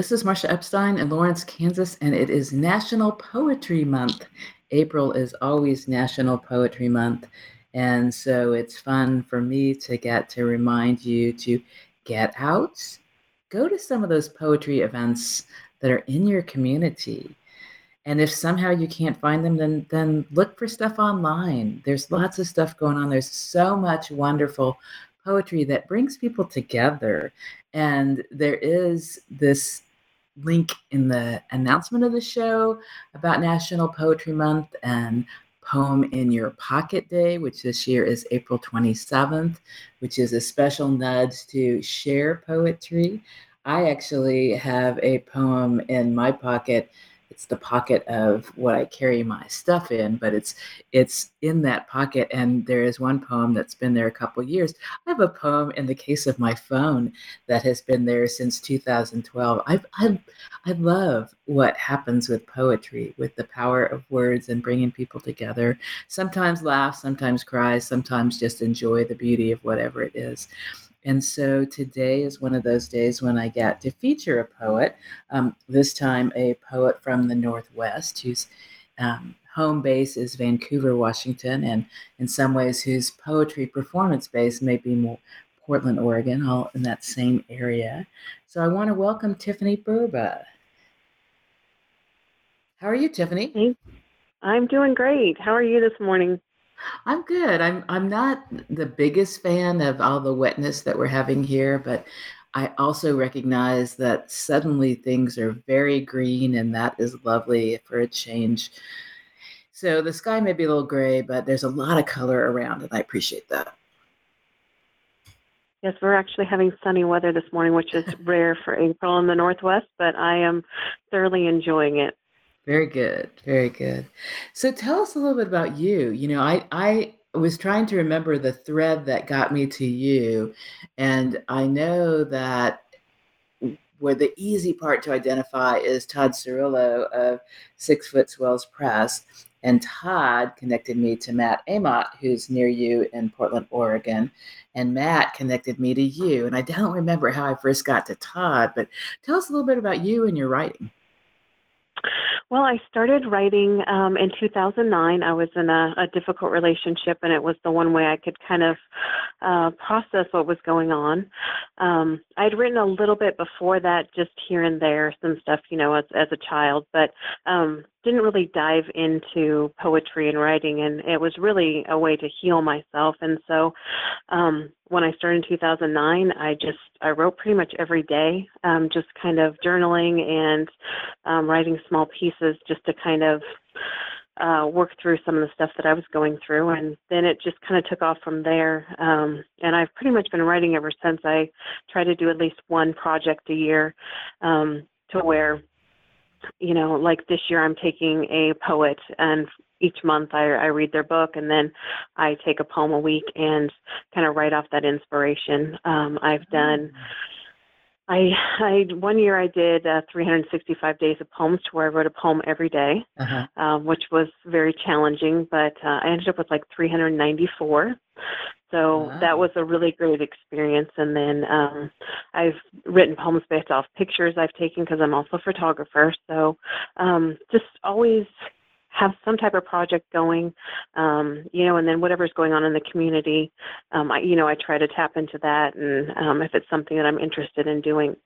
This is Marcia Epstein in Lawrence, Kansas, and it is National Poetry Month. April is always National Poetry Month. And so it's fun for me to get to remind you to get out, go to some of those poetry events that are in your community. And if somehow you can't find them, then then look for stuff online. There's lots of stuff going on. There's so much wonderful poetry that brings people together. And there is this link in the announcement of the show about National Poetry Month and Poem in Your Pocket Day, which this year is April 27th, which is a special nudge to share poetry. I actually have a poem in my pocket it's the pocket of what I carry my stuff in, but it's it's in that pocket. And there is one poem that's been there a couple years. I have a poem in the case of my phone that has been there since 2012. I I I love what happens with poetry, with the power of words and bringing people together. Sometimes laugh, sometimes cry, sometimes just enjoy the beauty of whatever it is. And so today is one of those days when I get to feature a poet, um, this time a poet from the Northwest whose um, home base is Vancouver, Washington, and in some ways whose poetry performance base may be more Portland, Oregon, all in that same area. So I want to welcome Tiffany Burba. How are you, Tiffany? I'm doing great. How are you this morning? I'm good. I'm I'm not the biggest fan of all the wetness that we're having here, but I also recognize that suddenly things are very green and that is lovely for a change. So the sky may be a little gray, but there's a lot of color around and I appreciate that. Yes, we're actually having sunny weather this morning, which is rare for April in the Northwest, but I am thoroughly enjoying it. Very good. Very good. So tell us a little bit about you. You know, I I was trying to remember the thread that got me to you, and I know that where the easy part to identify is Todd Cirillo of Six Foot Swells Press. And Todd connected me to Matt Amott, who's near you in Portland, Oregon. And Matt connected me to you. And I don't remember how I first got to Todd, but tell us a little bit about you and your writing. Well, I started writing um, in 2009. I was in a, a difficult relationship, and it was the one way I could kind of uh, process what was going on. Um, I'd written a little bit before that, just here and there, some stuff, you know, as as a child, but um, didn't really dive into poetry and writing and it was really a way to heal myself and so um when i started in 2009 i just i wrote pretty much every day um just kind of journaling and um writing small pieces just to kind of uh, work through some of the stuff that I was going through, and then it just kind of took off from there. Um, and I've pretty much been writing ever since. I try to do at least one project a year, um, to where you know, like this year I'm taking a poet and each month I, I read their book and then I take a poem a week and kind of write off that inspiration. Um, I've done, I, I, one year I did uh, 365 days of poems to where I wrote a poem every day, uh-huh. um, which was very challenging, but uh, I ended up with like 394. So wow. that was a really great experience. And then um, I've written poems based off pictures I've taken because I'm also a photographer. So um, just always have some type of project going, um, you know, and then whatever's going on in the community, um, I, you know, I try to tap into that, and um, if it's something that I'm interested in doing.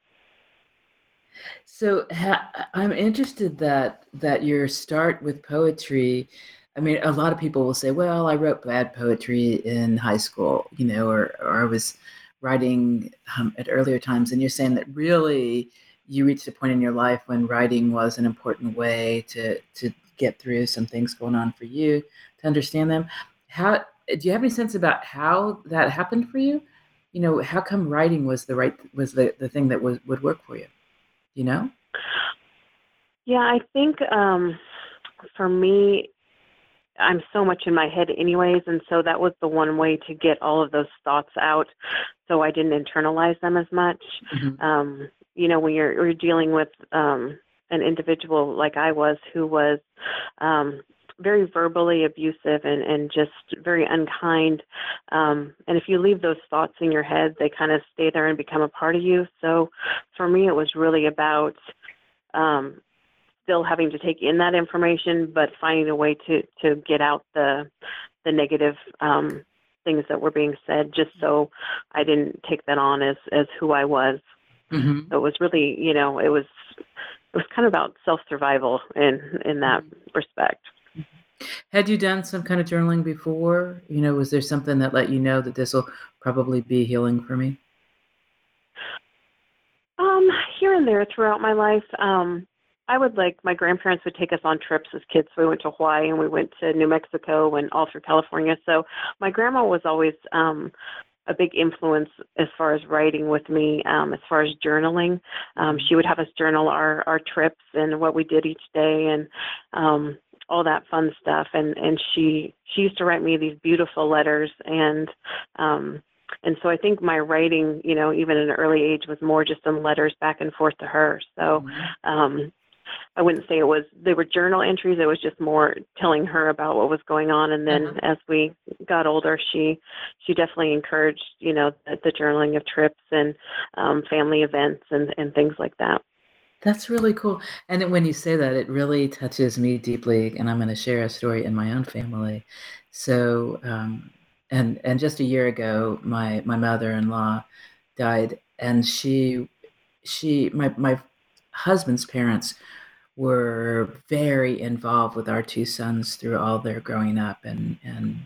So ha- I'm interested that that your start with poetry I mean, a lot of people will say, well, I wrote bad poetry in high school, you know, or, or I was writing um, at earlier times. And you're saying that really you reached a point in your life when writing was an important way to, to get through some things going on for you, to understand them. How do you have any sense about how that happened for you? You know, how come writing was the right, was the, the thing that was, would work for you? You know? Yeah, I think um, for me, I'm so much in my head anyways and so that was the one way to get all of those thoughts out so I didn't internalize them as much. Mm-hmm. Um, you know, when you're, you're dealing with um, an individual like I was who was um, very verbally abusive and, and just very unkind. Um, and if you leave those thoughts in your head, they kind of stay there and become a part of you. So for me, it was really about um, still having to take in that information, but finding a way to, to get out the, the negative um, things that were being said, just so I didn't take that on as, as who I was. Mm-hmm. So it was really, you know, it was it was kind of about self survival in in that mm-hmm. respect. Had you done some kind of journaling before? You know, was there something that let you know that this will probably be healing for me? Um, here and there throughout my life. Um, I would like my grandparents would take us on trips as kids. We went to Hawaii and we went to New Mexico and all through California. So my grandma was always um a big influence as far as writing with me, um, as far as journaling. Um, she would have us journal our, our trips and what we did each day and um, all that fun stuff and and she she used to write me these beautiful letters and um and so I think my writing, you know, even at an early age was more just some letters back and forth to her. So mm-hmm. um I wouldn't say it was they were journal entries. It was just more telling her about what was going on. And then uh-huh. as we got older, she she definitely encouraged you know the, the journaling of trips and um, family events and and things like that. That's really cool. And when you say that, it really touches me deeply. And I'm going to share a story in my own family. So, um, and and just a year ago, my my mother-in-law died, and she she my my husband's parents were very involved with our two sons through all their growing up and and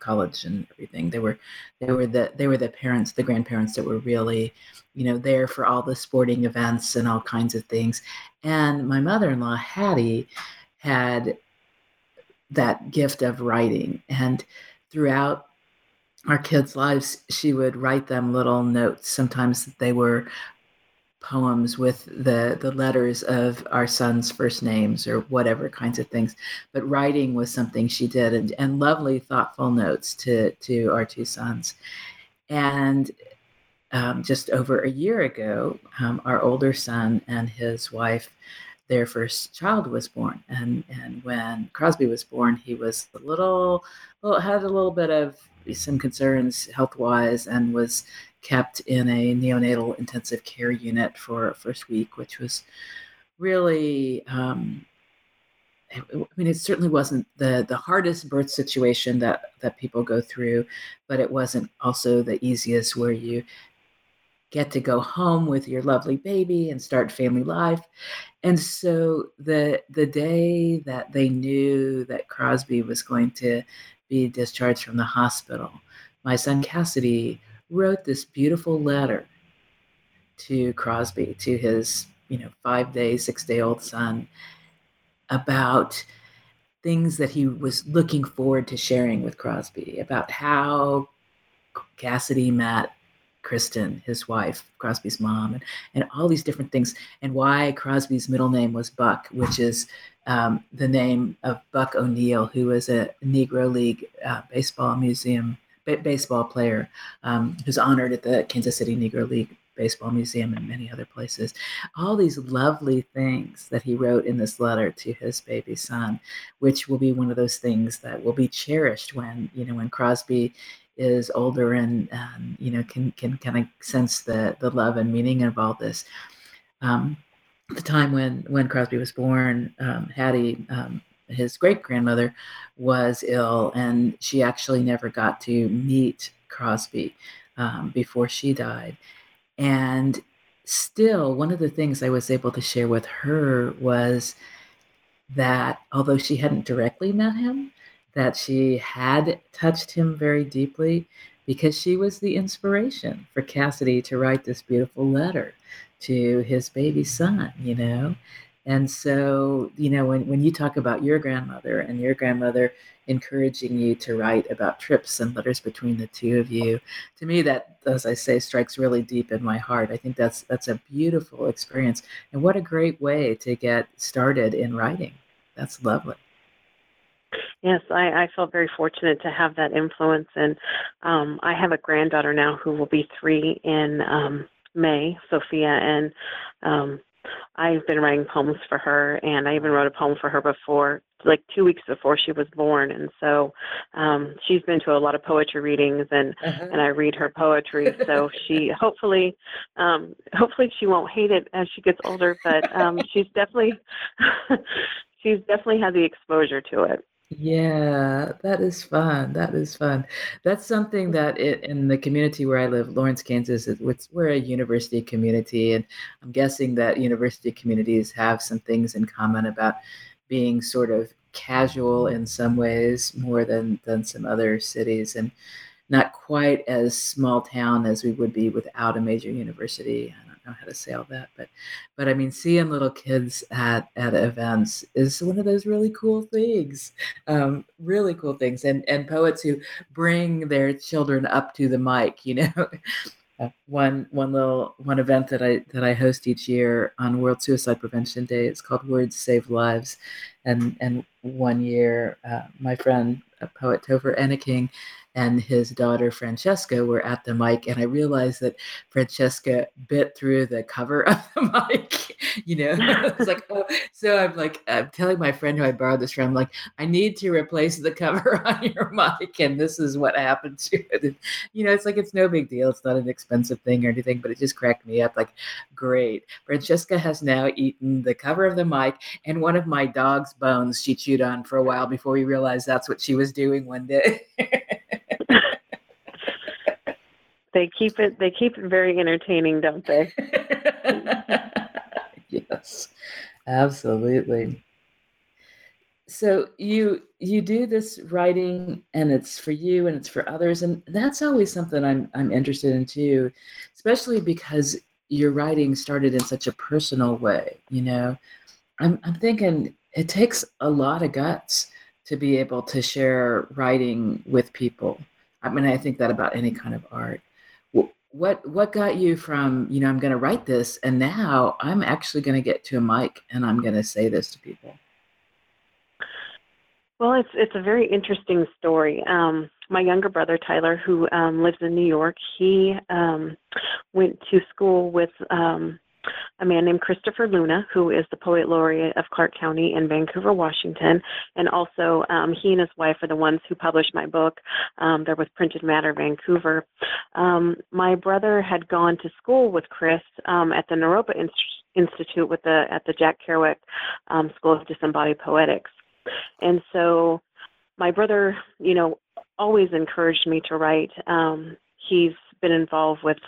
college and everything. They were they were the they were the parents, the grandparents that were really, you know, there for all the sporting events and all kinds of things. And my mother-in-law, Hattie, had that gift of writing. And throughout our kids' lives, she would write them little notes. Sometimes they were poems with the the letters of our son's first names or whatever kinds of things but writing was something she did and, and lovely thoughtful notes to to our two sons. And um, just over a year ago um, our older son and his wife their first child was born. And and when crosby was born he was a little well had a little bit of some concerns health wise and was kept in a neonatal intensive care unit for first week, which was really. Um, I mean, it certainly wasn't the the hardest birth situation that that people go through, but it wasn't also the easiest where you get to go home with your lovely baby and start family life. And so the the day that they knew that Crosby was going to be discharged from the hospital, my son Cassidy wrote this beautiful letter to Crosby, to his, you know, five day, six day old son about things that he was looking forward to sharing with Crosby, about how Cassidy met Kristen, his wife, Crosby's mom, and, and all these different things, and why Crosby's middle name was Buck, which is um, the name of Buck O'Neil, who was a Negro League uh, baseball museum baseball player um, who's honored at the Kansas City Negro League Baseball Museum and many other places. All these lovely things that he wrote in this letter to his baby son, which will be one of those things that will be cherished when you know when Crosby is older and um, you know can can kind of sense the the love and meaning of all this. Um, the time when when Crosby was born, um, Hattie um, his great grandmother was ill, and she actually never got to meet Crosby um, before she died. And still, one of the things I was able to share with her was that although she hadn't directly met him, that she had touched him very deeply because she was the inspiration for Cassidy to write this beautiful letter to his baby son, you know? And so, you know, when, when you talk about your grandmother and your grandmother encouraging you to write about trips and letters between the two of you, to me that, as I say, strikes really deep in my heart. I think that's that's a beautiful experience. And what a great way to get started in writing. That's lovely. Yes, I, I felt very fortunate to have that influence. And um, I have a granddaughter now who will be three in um, May, Sophia. And um, I've been writing poems for her, and I even wrote a poem for her before, like two weeks before she was born. And so um, she's been to a lot of poetry readings, and uh-huh. and I read her poetry. So she hopefully, um, hopefully she won't hate it as she gets older. But um, she's definitely, she's definitely had the exposure to it. Yeah, that is fun. That is fun. That's something that it, in the community where I live, Lawrence, Kansas, it's, we're a university community, and I'm guessing that university communities have some things in common about being sort of casual in some ways more than than some other cities, and not quite as small town as we would be without a major university know how to say all that, but but I mean, seeing little kids at at events is one of those really cool things, um, really cool things, and and poets who bring their children up to the mic, you know. Uh, one one little one event that I that I host each year on World Suicide Prevention Day. It's called Words Save Lives, and and one year uh, my friend poet Topher Enneking and his daughter Francesca were at the mic, and I realized that Francesca bit through the cover of the mic. You know, it's like, oh. so I'm like, I'm telling my friend who I borrowed this from, like, I need to replace the cover on your mic, and this is what happened to it. And, you know, it's like it's no big deal. It's not an expensive thing or anything, but it just cracked me up. Like, great, Francesca has now eaten the cover of the mic and one of my dog's bones she chewed on for a while before we realized that's what she was doing one day. They keep it they keep it very entertaining, don't they? yes. Absolutely. So you you do this writing and it's for you and it's for others and that's always something I'm I'm interested in too, especially because your writing started in such a personal way, you know. I'm I'm thinking it takes a lot of guts to be able to share writing with people. I mean, I think that about any kind of art. What what got you from you know I'm going to write this and now I'm actually going to get to a mic and I'm going to say this to people. Well, it's it's a very interesting story. Um, my younger brother Tyler, who um, lives in New York, he um, went to school with um, a man named Christopher Luna, who is the poet laureate of Clark County in Vancouver, Washington. And also, um, he and his wife are the ones who published my book. Um, there was Printed Matter Vancouver. Um, my brother had gone to school with Chris um, at the Naropa Institute with the at the Jack Kerouac um, School of Disembodied Poetics. And so, my brother, you know, always encouraged me to write. Um, he's been involved with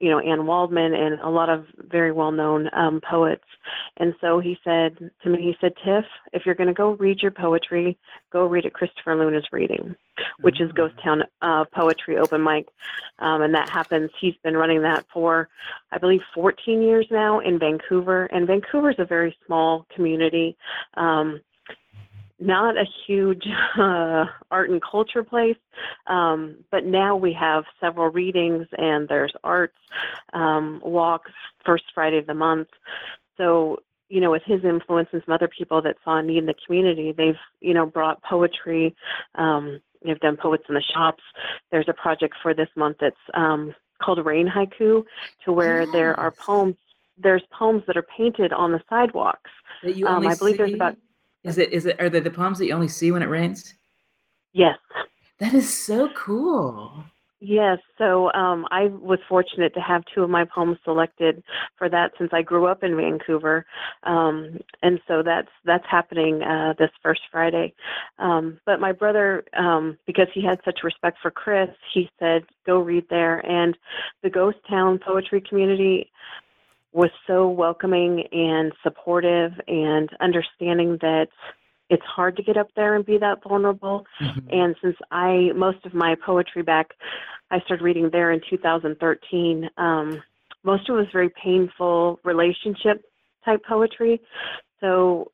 you know Anne Waldman and a lot of very well known um, poets. And so he said to me, he said, Tiff, if you're going to go read your poetry, go read at Christopher Luna's reading, which is Ghost Town uh, Poetry Open Mic, um, and that happens. He's been running that for, I believe, 14 years now in Vancouver. And Vancouver is a very small community. Um, not a huge uh, art and culture place, um, but now we have several readings and there's arts um, walks first Friday of the month. So you know, with his influence and some other people that saw a need in the community, they've you know brought poetry. Um, they've done poets in the shops. There's a project for this month that's um, called Rain Haiku, to where yes. there are poems. There's poems that are painted on the sidewalks. That you only um, I believe see? there's about is it is it are they the poems that you only see when it rains? Yes. That is so cool. Yes, so um, I was fortunate to have two of my poems selected for that since I grew up in Vancouver, um, and so that's that's happening uh, this first Friday. Um, but my brother, um, because he had such respect for Chris, he said, "Go read there." And the Ghost Town poetry community was so welcoming and supportive and understanding that it's hard to get up there and be that vulnerable. Mm-hmm. And since I, most of my poetry back, I started reading there in 2013, um, most of it was very painful relationship type poetry. So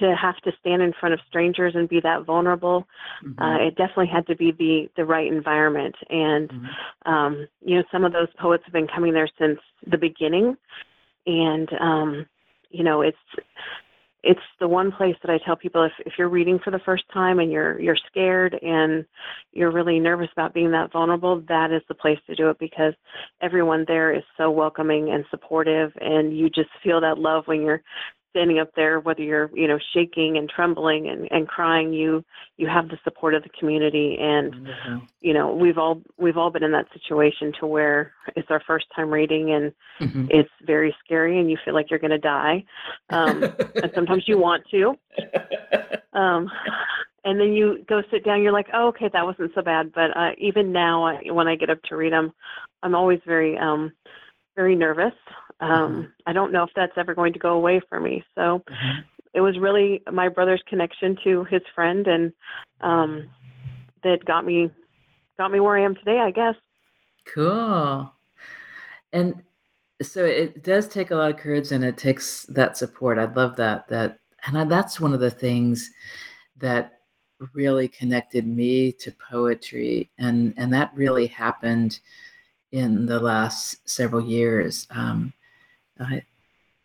to have to stand in front of strangers and be that vulnerable, mm-hmm. uh, it definitely had to be the the right environment. And mm-hmm. um, you know, some of those poets have been coming there since the beginning, and um, you know, it's it's the one place that I tell people if, if you're reading for the first time and you're you're scared and you're really nervous about being that vulnerable, that is the place to do it because everyone there is so welcoming and supportive and you just feel that love when you're standing up there, whether you're you know shaking and trembling and, and crying, you you have the support of the community, and mm-hmm. you know we've all we've all been in that situation to where it's our first time reading and mm-hmm. it's very scary and you feel like you're going to die, um, and sometimes you want to. Um, and then you go sit down. You're like, oh, okay, that wasn't so bad. But uh, even now, I, when I get up to read them, I'm always very, um, very nervous. Um, mm-hmm. I don't know if that's ever going to go away for me. So mm-hmm. it was really my brother's connection to his friend, and um, that got me got me where I am today. I guess. Cool. And so it does take a lot of courage, and it takes that support. I love that. That and I, that's one of the things that really connected me to poetry, and and that really happened in the last several years. Um, I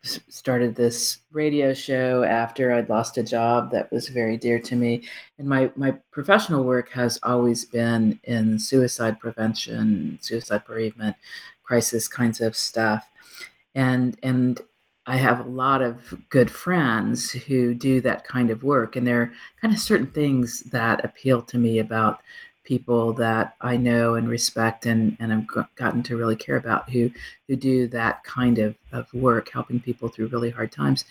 started this radio show after I'd lost a job that was very dear to me. And my, my professional work has always been in suicide prevention, suicide bereavement, crisis kinds of stuff. And and I have a lot of good friends who do that kind of work. And there are kind of certain things that appeal to me about people that I know and respect and, and I've gotten to really care about who who do that kind of, of work, helping people through really hard times.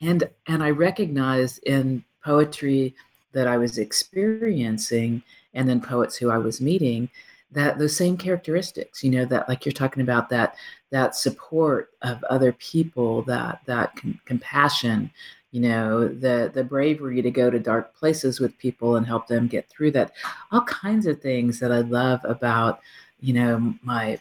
And and I recognized in poetry that I was experiencing and then poets who I was meeting that those same characteristics, you know, that like you're talking about that that support of other people, that that com- compassion, you know the the bravery to go to dark places with people and help them get through that. All kinds of things that i love about you know my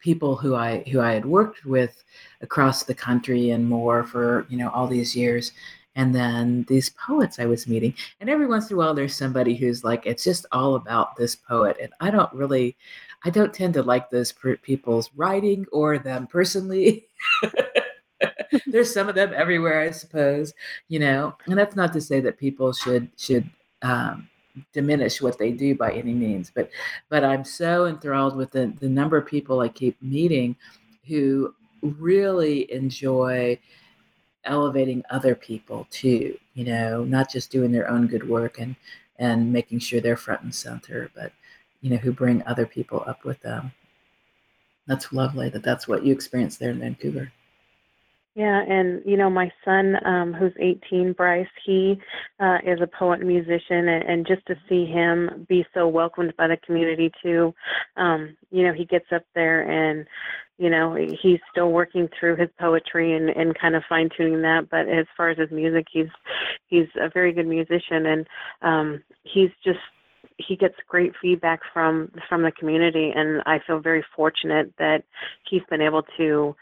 people who i who i had worked with across the country and more for you know all these years. And then these poets i was meeting and every once in a while there's somebody who's like it's just all about this poet. And i don't really i don't tend to like those people's writing or them personally there's some of them everywhere, I suppose, you know, and that's not to say that people should, should, um, diminish what they do by any means but but i'm so enthralled with the, the number of people i keep meeting who really enjoy elevating other people too you know not just doing their own good work and and making sure they're front and center but you know who bring other people up with them. That's lovely that that's what you experienced there in vancouver yeah, and you know, my son, um, who's 18, Bryce, he uh, is a poet and musician, and, and just to see him be so welcomed by the community too, um, you know, he gets up there and you know he's still working through his poetry and and kind of fine tuning that but as far as his music he's he's a very good musician and um he's just he gets great feedback from from the community and i feel very fortunate that he's been able to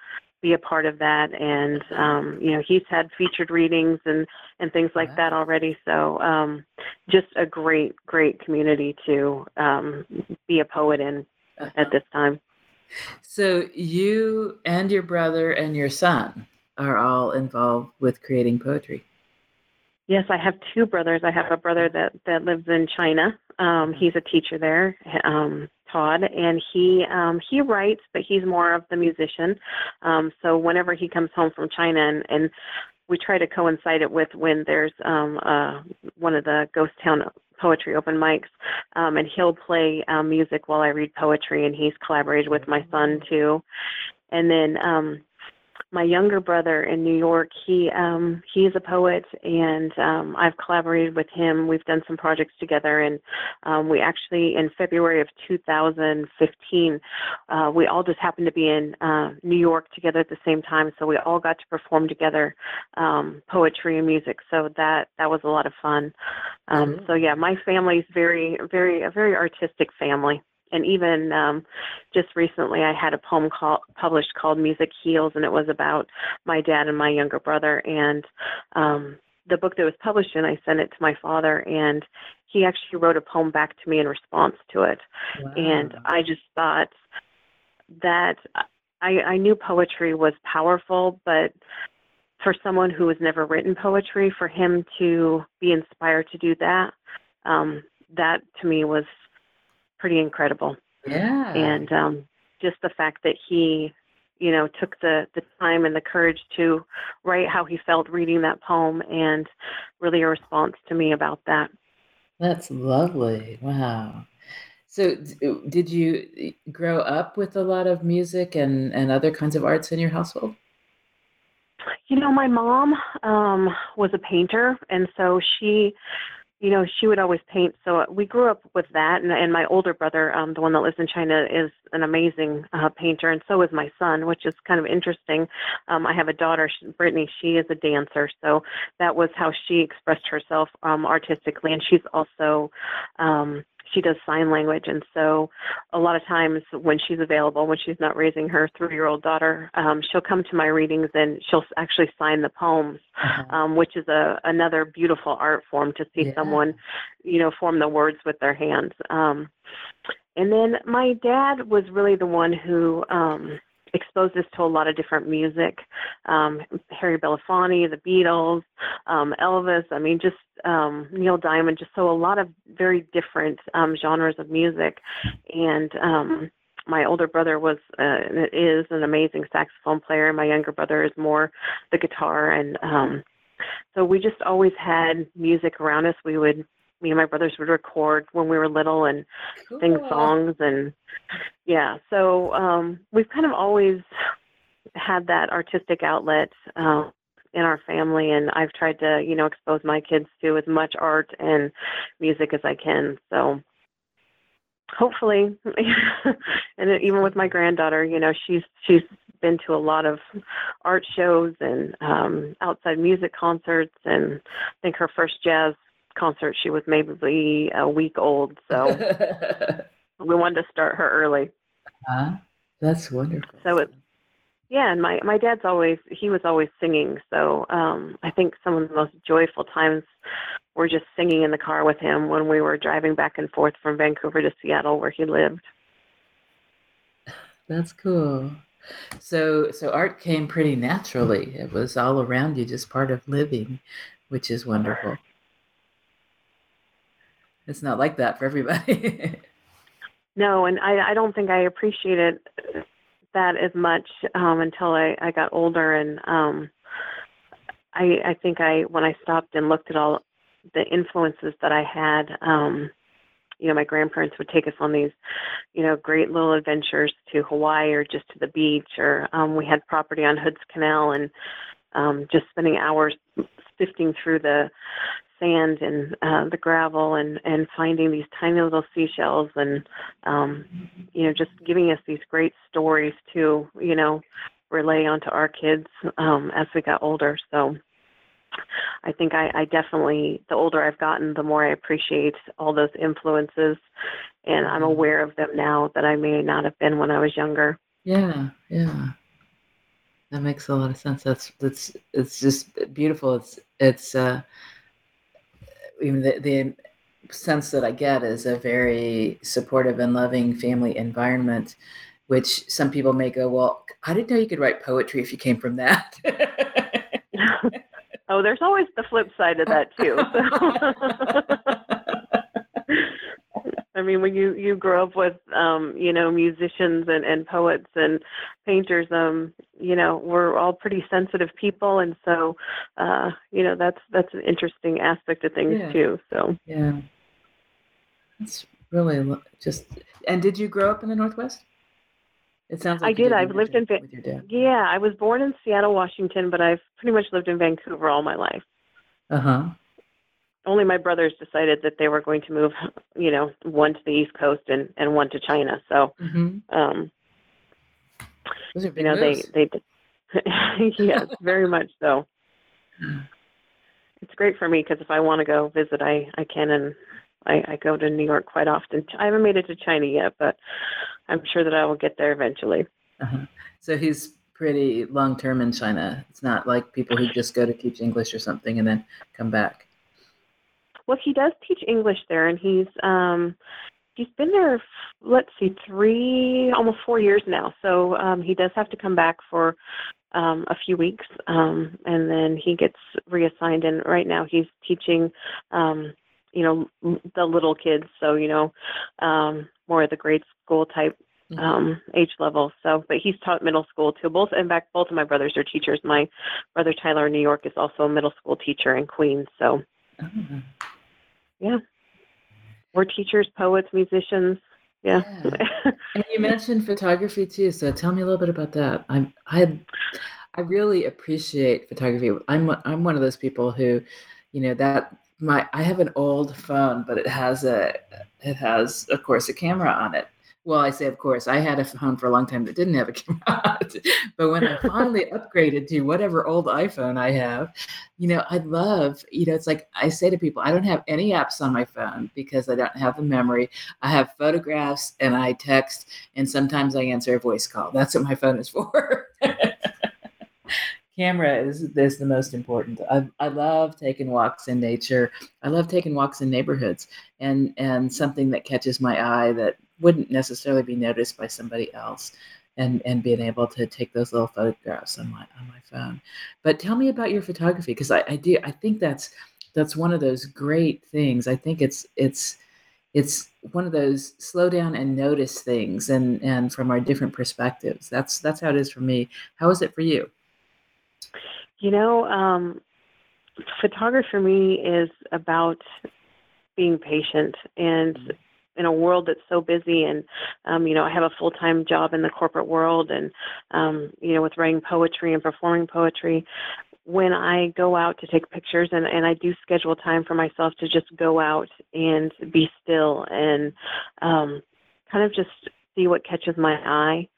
be a part of that. And um you know he's had featured readings and and things like that already. So um just a great great community to um be a poet in at this time. So you and your brother and your son are all involved with creating poetry. Yes i have two brothers. I have a brother that that lives in china. Um he's a teacher there. Um Todd, and he um, he writes, but he's more of the musician. Um, so whenever he comes home from China, and, and we try to coincide it with when there's um, uh, one of the Ghost Town poetry open mics, um, and he'll play um, music while I read poetry, and he's collaborated with my son too. And then um, my younger brother in New York, he um he's a poet and um I've collaborated with him. We've done some projects together and um we actually in February of 2015 uh we all just happened to be in uh New York together at the same time so we all got to perform together um poetry and music. So that that was a lot of fun. Um mm-hmm. so yeah, my family's very very a very artistic family and even um, just recently I had a poem call, published called Music Heals, and it was about my dad and my younger brother. And um, the book that was published and I sent it to my father, and he actually wrote a poem back to me in response to it. Wow. And I just thought that I, I knew poetry was powerful, but for someone who has never written poetry, for him to be inspired to do that, um, that to me was pretty incredible. Yeah. And um, just the fact that he, you know, took the, the time and the courage to write how he felt reading that poem and really a response to me about that. That's lovely. Wow. So, did you grow up with a lot of music and, and other kinds of arts in your household? You know, my mom um, was a painter, and so she you know, she would always paint. So we grew up with that. And, and my older brother, um, the one that lives in China, is an amazing uh, painter, and so is my son, which is kind of interesting. Um, I have a daughter, Brittany. She is a dancer, so that was how she expressed herself um, artistically, and she's also um, she does sign language and so a lot of times when she's available when she's not raising her three year old daughter um, she'll come to my readings and she'll actually sign the poems uh-huh. um, which is a another beautiful art form to see yeah. someone you know form the words with their hands um, and then my dad was really the one who um, exposed us to a lot of different music um, Harry Belafonte, the Beatles, um, Elvis. I mean, just um, Neil Diamond. Just so a lot of very different um, genres of music, and um, my older brother was uh, is an amazing saxophone player. My younger brother is more the guitar, and um, so we just always had music around us. We would me and my brothers would record when we were little and cool. sing songs and yeah so um we've kind of always had that artistic outlet um in our family and I've tried to, you know, expose my kids to as much art and music as I can. So hopefully and even with my granddaughter, you know, she's she's been to a lot of art shows and um outside music concerts and I think her first jazz concert she was maybe a week old so we wanted to start her early. Uh, that's wonderful. So it yeah and my my dad's always he was always singing so um i think some of the most joyful times were just singing in the car with him when we were driving back and forth from vancouver to seattle where he lived. That's cool. So so art came pretty naturally. It was all around you just part of living which is wonderful it's not like that for everybody. no, and I, I don't think I appreciated that as much um, until I, I got older, and um, I, I think I when I stopped and looked at all the influences that I had. Um, you know, my grandparents would take us on these, you know, great little adventures to Hawaii or just to the beach, or um, we had property on Hood's Canal, and um, just spending hours sifting through the sand and uh, the gravel and and finding these tiny little seashells and um, you know just giving us these great stories to you know relay onto our kids um, as we got older. So I think I, I definitely the older I've gotten, the more I appreciate all those influences, and I'm mm-hmm. aware of them now that I may not have been when I was younger. Yeah, yeah. That makes a lot of sense. That's that's it's just beautiful. It's it's uh even the, the sense that I get is a very supportive and loving family environment, which some people may go, well, I didn't know you could write poetry if you came from that. oh, there's always the flip side of that too. I mean, when you you grow up with um, you know musicians and and poets and painters, um, you know, we're all pretty sensitive people, and so uh, you know that's that's an interesting aspect of things yeah. too. So yeah, that's really just. And did you grow up in the Northwest? It sounds like I did. I've lived in yeah. I was born in Seattle, Washington, but I've pretty much lived in Vancouver all my life. Uh huh only my brothers decided that they were going to move, you know, one to the East Coast and, and one to China. So, mm-hmm. um, Those are big you know, moves. they, they, yes, very much so. It's great for me because if I want to go visit, I, I can, and I, I go to New York quite often. I haven't made it to China yet, but I'm sure that I will get there eventually. Uh-huh. So he's pretty long term in China. It's not like people who just go to teach English or something and then come back. Well, he does teach English there, and he's um, he's been there. Let's see, three, almost four years now. So um, he does have to come back for um, a few weeks, um, and then he gets reassigned. And right now, he's teaching, um, you know, the little kids. So you know, um, more of the grade school type mm-hmm. um, age level. So, but he's taught middle school too. Both, in fact, both of my brothers are teachers. My brother Tyler in New York is also a middle school teacher in Queens. So, oh. Yeah, we're teachers, poets, musicians. Yeah. yeah. and you mentioned photography too. So tell me a little bit about that. I'm I I really appreciate photography. I'm I'm one of those people who, you know, that my I have an old phone, but it has a it has of course a camera on it well, I say, of course, I had a phone for a long time that didn't have a camera. but when I finally upgraded to whatever old iPhone I have, you know, I love, you know, it's like I say to people, I don't have any apps on my phone because I don't have the memory. I have photographs and I text, and sometimes I answer a voice call. That's what my phone is for. camera is is the most important. I, I love taking walks in nature. I love taking walks in neighborhoods, and and something that catches my eye that wouldn't necessarily be noticed by somebody else and and being able to take those little photographs on my on my phone. But tell me about your photography because I, I do i think that's that's one of those great things. I think it's it's it's one of those slow down and notice things and and from our different perspectives. That's that's how it is for me. How is it for you you know um photography for me is about being patient and mm-hmm. in a world that's so busy and um you know i have a full time job in the corporate world and um you know with writing poetry and performing poetry. When i go out to take pictures and and i do schedule time for myself to just go out and be still and um kind of just see what catches my eye.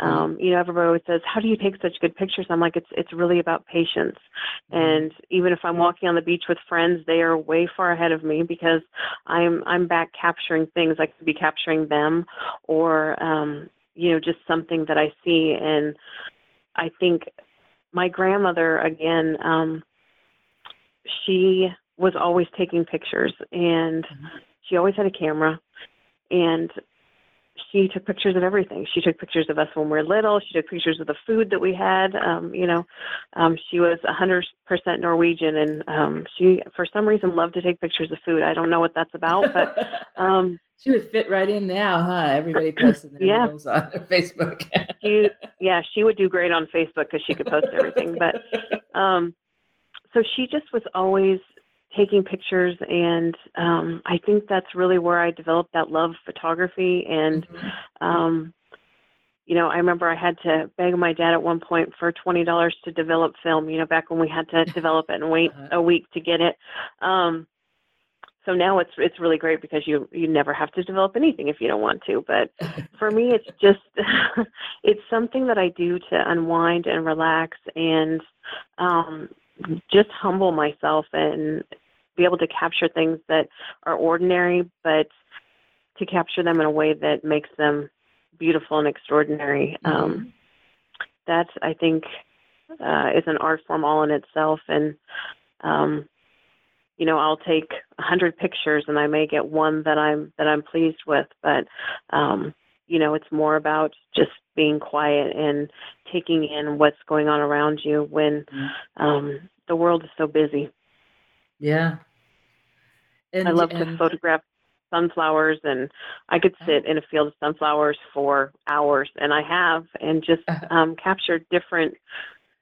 Mm-hmm. Um, you know, everybody always says, "How do you take such good pictures?" I'm like, "It's it's really about patience." Mm-hmm. And even if I'm walking on the beach with friends, they are way far ahead of me because I'm I'm back capturing things. I could be capturing them, or um, you know, just something that I see. And I think my grandmother again. Um, she was always taking pictures and mm-hmm. she always had a camera and she took pictures of everything. She took pictures of us when we were little. She took pictures of the food that we had. Um, you know, um, she was hundred percent Norwegian, and um, she, for some reason, loved to take pictures of food. I don't know what that's about, but um, she would fit right in now, huh? Everybody posting their yeah. meals on their Facebook. she, yeah, she would do great on Facebook because she could post everything. But um, so she just was always taking pictures and um i think that's really where i developed that love of photography and mm-hmm. um you know i remember i had to beg my dad at one point for twenty dollars to develop film you know back when we had to develop it and wait uh-huh. a week to get it um so now it's it's really great because you you never have to develop anything if you don't want to but for me it's just it's something that i do to unwind and relax and um just humble myself and be able to capture things that are ordinary, but to capture them in a way that makes them beautiful and extraordinary. Mm-hmm. Um, that I think uh, is an art form all in itself, and um, you know I'll take a hundred pictures and I may get one that I'm that I'm pleased with, but um, you know it's more about just being quiet and taking in what's going on around you when mm-hmm. um, the world is so busy. Yeah. And, I love and, to photograph sunflowers and I could oh. sit in a field of sunflowers for hours and I have and just uh-huh. um capture different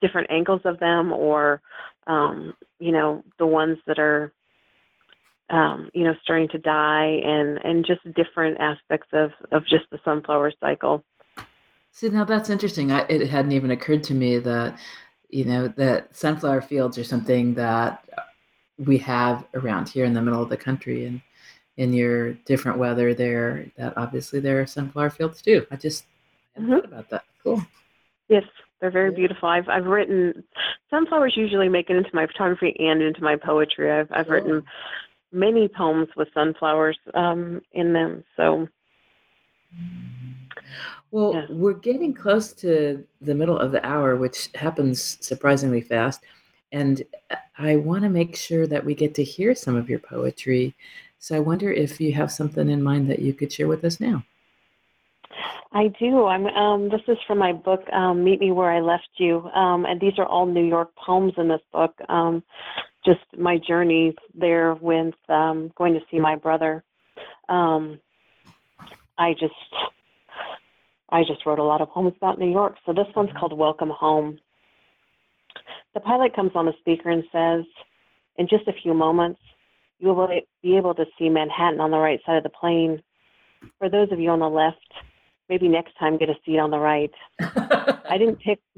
different angles of them or um you know the ones that are um you know starting to die and and just different aspects of of just the sunflower cycle. See now that's interesting. I, it hadn't even occurred to me that you know that sunflower fields are something that we have around here in the middle of the country and in your different weather there that obviously there are sunflower fields too. I just mm-hmm. thought about that. Cool. Yes they're very yeah. beautiful. I've i've written sunflowers usually make it into my photography and into my poetry. I've i've written many poems with sunflowers um, in them so. Well yeah. we're getting close to the middle of the hour which happens surprisingly fast and I want to make sure that we get to hear some of your poetry. So I wonder if you have something in mind that you could share with us now. I do. I'm. Um, this is from my book, um, "Meet Me Where I Left You," um, and these are all New York poems in this book. Um, just my journey there with um, going to see my brother. Um, I just, I just wrote a lot of poems about New York. So this one's called "Welcome Home." The pilot comes on the speaker and says, "In just a few moments, you will be able to see Manhattan on the right side of the plane. For those of you on the left." maybe next time get a seat on the right. I didn't pick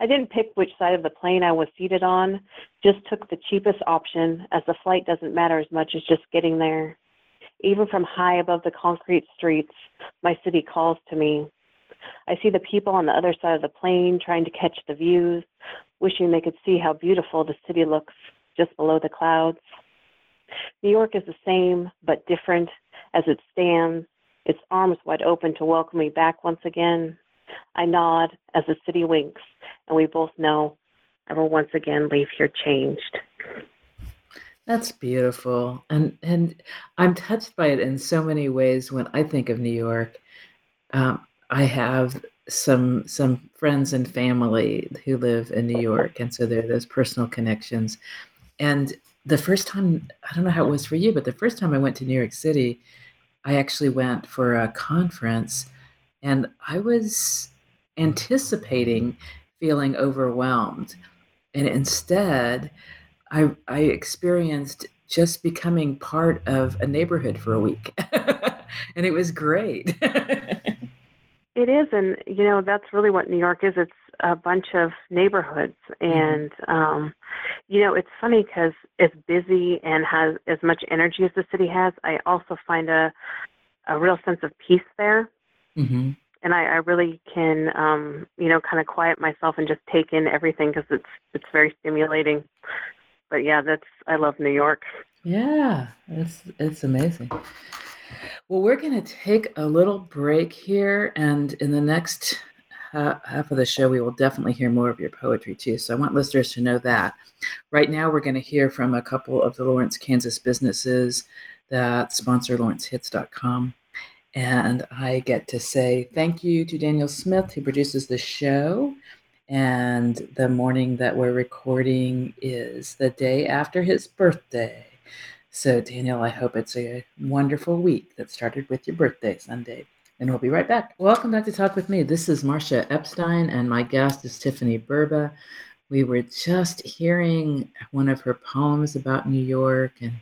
I didn't pick which side of the plane I was seated on, just took the cheapest option as the flight doesn't matter as much as just getting there. Even from high above the concrete streets, my city calls to me. I see the people on the other side of the plane trying to catch the views, wishing they could see how beautiful the city looks just below the clouds. New York is the same but different as it stands its arms wide open to welcome me back once again. I nod as the city winks, and we both know I will once again leave here changed. That's beautiful. And and I'm touched by it in so many ways when I think of New York. Um, I have some some friends and family who live in New York, and so there are those personal connections. And the first time, I don't know how it was for you, but the first time I went to New York City, I actually went for a conference and I was anticipating feeling overwhelmed. And instead, I, I experienced just becoming part of a neighborhood for a week. and it was great. it is. And, you know, that's really what New York is. It's a bunch of neighborhoods. Mm-hmm. And, um, you know, it's funny because it's busy and has as much energy as the city has. I also find a, a real sense of peace there. Mm-hmm. And I, I really can, um, you know, kind of quiet myself and just take in everything because it's it's very stimulating. But yeah, that's I love New York. Yeah, it's it's amazing. Well, we're going to take a little break here, and in the next half of the show, we will definitely hear more of your poetry too. So I want listeners to know that. Right now, we're going to hear from a couple of the Lawrence, Kansas businesses that sponsor lawrencehits.com. And I get to say thank you to Daniel Smith, who produces the show. And the morning that we're recording is the day after his birthday. So, Daniel, I hope it's a wonderful week that started with your birthday Sunday. And we'll be right back. Welcome back to Talk with Me. This is Marcia Epstein, and my guest is Tiffany Burba. We were just hearing one of her poems about New York and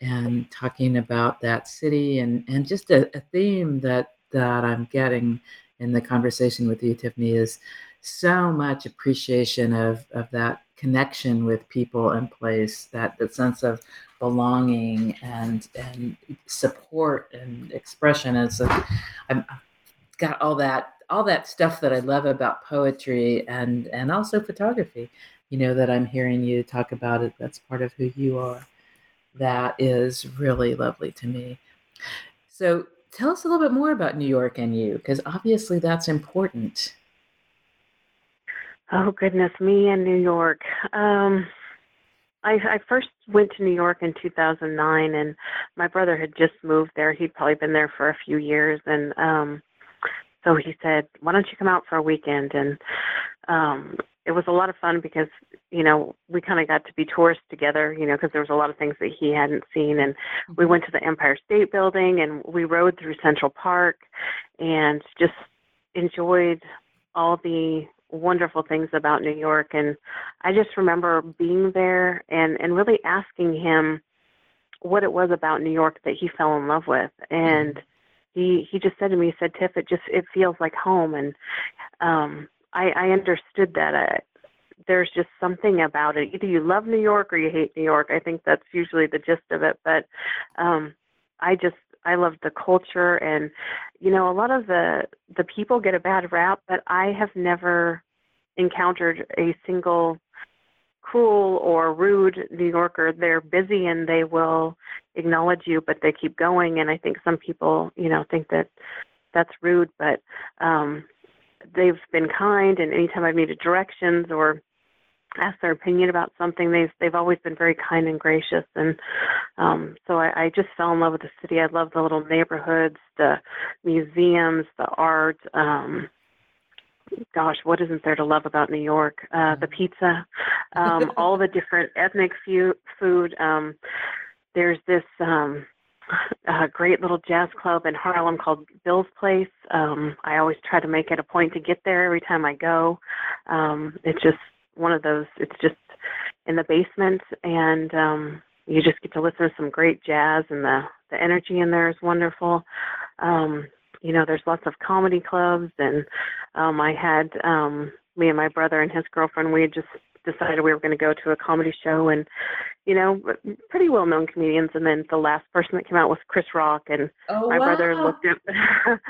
and talking about that city and and just a, a theme that that I'm getting in the conversation with you, Tiffany, is so much appreciation of of that connection with people and place, that that sense of belonging and and support and expression. And so I've got all that all that stuff that I love about poetry and and also photography. You know that I'm hearing you talk about it. That's part of who you are that is really lovely to me. So tell us a little bit more about New York and you, because obviously that's important. Oh goodness, me and New York. Um, I, I first went to New York in 2009, and my brother had just moved there. He'd probably been there for a few years, and um, so he said, "Why don't you come out for a weekend?" And um, it was a lot of fun because you know we kind of got to be tourists together you know because there was a lot of things that he hadn't seen and we mm-hmm. went to the empire state building and we rode through central park and just enjoyed all the wonderful things about new york and i just remember being there and and really asking him what it was about new york that he fell in love with and he he just said to me he said tiff it just it feels like home and um I, I understood that. Uh, there's just something about it. Either you love New York or you hate New York. I think that's usually the gist of it. But um, I just I love the culture, and you know, a lot of the the people get a bad rap, but I have never encountered a single cruel or rude New Yorker. They're busy and they will acknowledge you, but they keep going. And I think some people, you know, think that that's rude, but um, they've been kind and anytime I've needed directions or ask their opinion about something. They've they've always been very kind and gracious, and um, so I, I just fell in love with the city. I love the little neighborhoods, the museums, the art. Um, gosh, what isn't there to love about New York? Uh, the mm-hmm. pizza, um, all the different ethnic fu- food. Um, there's this um, a great little jazz club in Harlem called Bill's Place. Um, I always try to make it a point to get there every time I go. Um, it's just one of those. It's just in the basement, and um, you just get to listen to some great jazz, and the the energy in there is wonderful. Um, you know, there's lots of comedy clubs, and um, I had um, me and my brother and his girlfriend. We had just decided we were going to go to a comedy show, and you know, pretty well known comedians. And then the last person that came out was Chris Rock, and oh, my wow. brother looked at,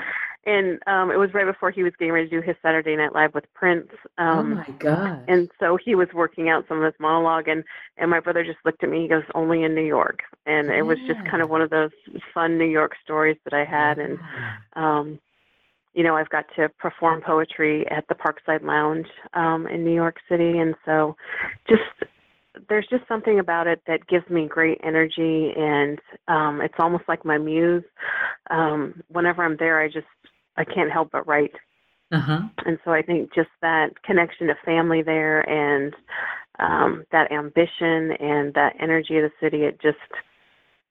and um, it was right before he was getting ready to do his Saturday Night Live with Prince. Oh, um, oh my god! And so he was working out some of his monologue, and and my brother just looked at me. He goes, "Only in New York," and yeah. it was just kind of one of those fun New York stories that I had, and um, you know, I've got to perform poetry at the Parkside Lounge um, in New York City, and so just there's just something about it that gives me great energy, and um, it's almost like my muse. Um, whenever I'm there, I just I can't help but write. Uh-huh. And so I think just that connection to family there, and um, that ambition and that energy of the city, it just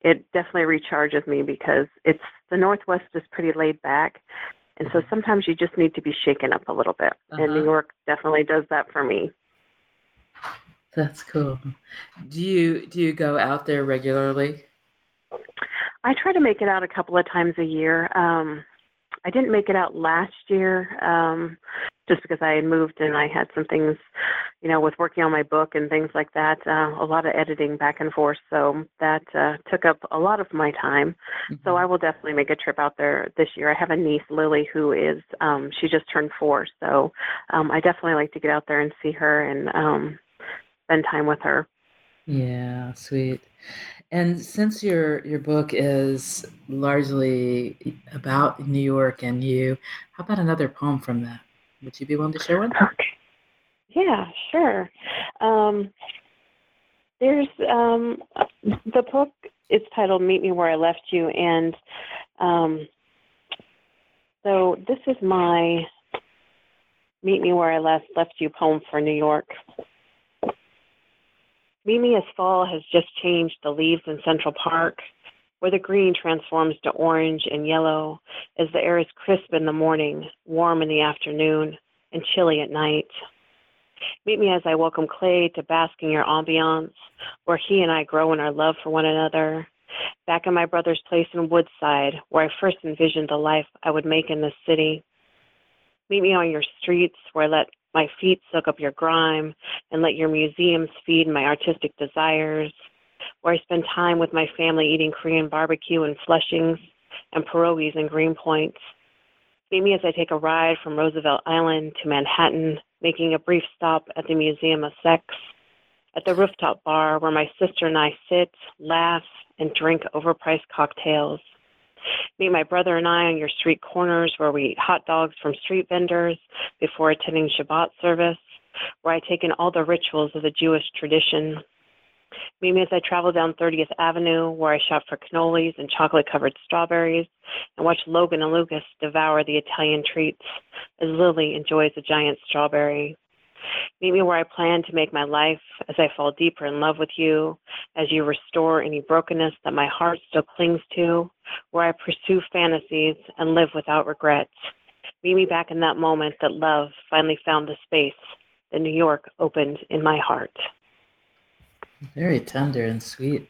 it definitely recharges me because it's the Northwest is pretty laid back, and so sometimes you just need to be shaken up a little bit. Uh-huh. And New uh-huh. York definitely does that for me. That's cool. Do you do you go out there regularly? I try to make it out a couple of times a year. Um, I didn't make it out last year um, just because I had moved and I had some things, you know, with working on my book and things like that. Uh, a lot of editing back and forth, so that uh, took up a lot of my time. Mm-hmm. So I will definitely make a trip out there this year. I have a niece, Lily, who is um, she just turned four, so um, I definitely like to get out there and see her and um, spend time with her. Yeah, sweet. And since your your book is largely about New York and you, how about another poem from that? Would you be willing to share one? Okay. Yeah, sure. Um, there's um, the book. It's titled "Meet Me Where I Left You," and um, so this is my "Meet Me Where I Left Left You" poem for New York. Meet me as fall has just changed the leaves in Central Park, where the green transforms to orange and yellow as the air is crisp in the morning, warm in the afternoon, and chilly at night. Meet me as I welcome Clay to bask in your ambiance, where he and I grow in our love for one another. Back in my brother's place in Woodside, where I first envisioned the life I would make in this city. Meet me on your streets, where I let my feet soak up your grime and let your museums feed my artistic desires, where I spend time with my family eating Korean barbecue and Flushings and pierogies and Greenpoints. Meet me as I take a ride from Roosevelt Island to Manhattan, making a brief stop at the Museum of Sex, at the rooftop bar where my sister and I sit, laugh, and drink overpriced cocktails. Meet my brother and I on your street corners where we eat hot dogs from street vendors before attending Shabbat service, where I take in all the rituals of the Jewish tradition. Meet me as I travel down 30th Avenue, where I shop for cannolis and chocolate covered strawberries, and watch Logan and Lucas devour the Italian treats as Lily enjoys a giant strawberry. Meet me where I plan to make my life as I fall deeper in love with you, as you restore any brokenness that my heart still clings to, where I pursue fantasies and live without regrets. Meet me back in that moment that love finally found the space that New York opened in my heart. Very tender and sweet.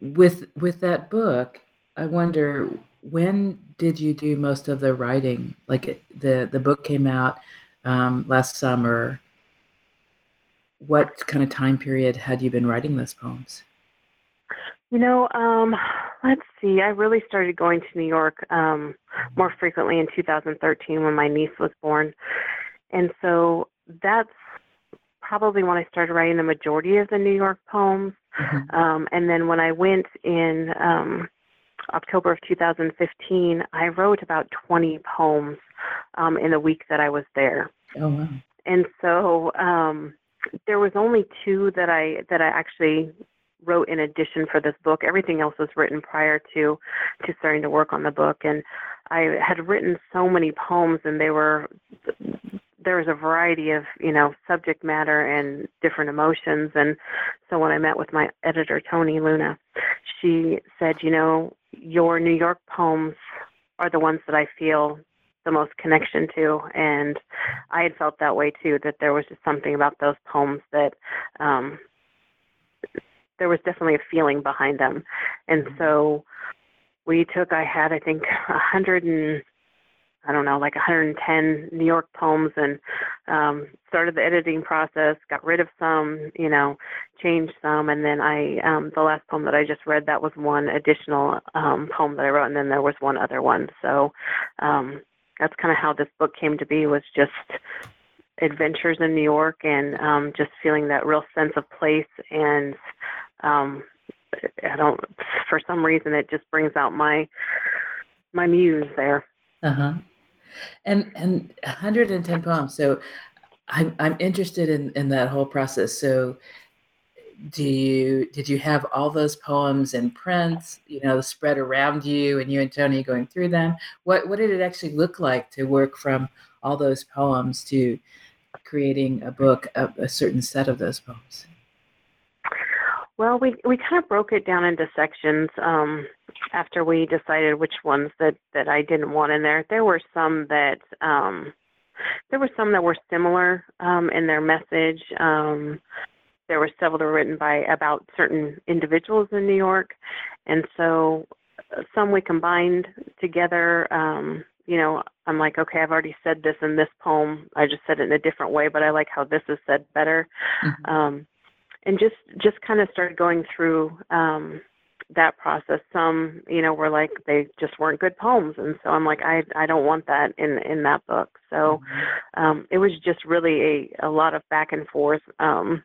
With with that book, I wonder when did you do most of the writing? Like the the book came out um, last summer. What kind of time period had you been writing those poems? You know, um, let's see. I really started going to New York um, more frequently in 2013 when my niece was born, and so that's probably when I started writing the majority of the New York poems. Mm-hmm. Um, and then when I went in um, October of 2015, I wrote about 20 poems um, in the week that I was there. Oh wow! And so um, there was only two that I that I actually wrote in addition for this book. Everything else was written prior to to starting to work on the book, and I had written so many poems, and they were there was a variety of you know subject matter and different emotions and so when i met with my editor tony luna she said you know your new york poems are the ones that i feel the most connection to and i had felt that way too that there was just something about those poems that um there was definitely a feeling behind them and mm-hmm. so we took i had i think a hundred and I don't know, like 110 New York poems and um, started the editing process, got rid of some, you know, changed some. And then I, um, the last poem that I just read, that was one additional um, poem that I wrote. And then there was one other one. So um, that's kind of how this book came to be was just adventures in New York and um, just feeling that real sense of place. And um, I don't, for some reason, it just brings out my, my muse there. Uh huh. And and 110 poems. So I'm I'm interested in in that whole process. So do you did you have all those poems in print you know spread around you and you and tony going through them what what did it actually look like to work from all those poems to creating a book of a certain set of those poems well we we kind of broke it down into sections um after we decided which ones that that I didn't want in there. There were some that um, there were some that were similar um, in their message. Um, there were several that were written by about certain individuals in New York, and so uh, some we combined together. Um, you know, I'm like, okay, I've already said this in this poem. I just said it in a different way, but I like how this is said better. Mm-hmm. Um, and just just kind of started going through um, that process. Some, you know, were like they just weren't good poems, and so I'm like, I I don't want that in in that book. So mm-hmm. um, it was just really a a lot of back and forth. Um,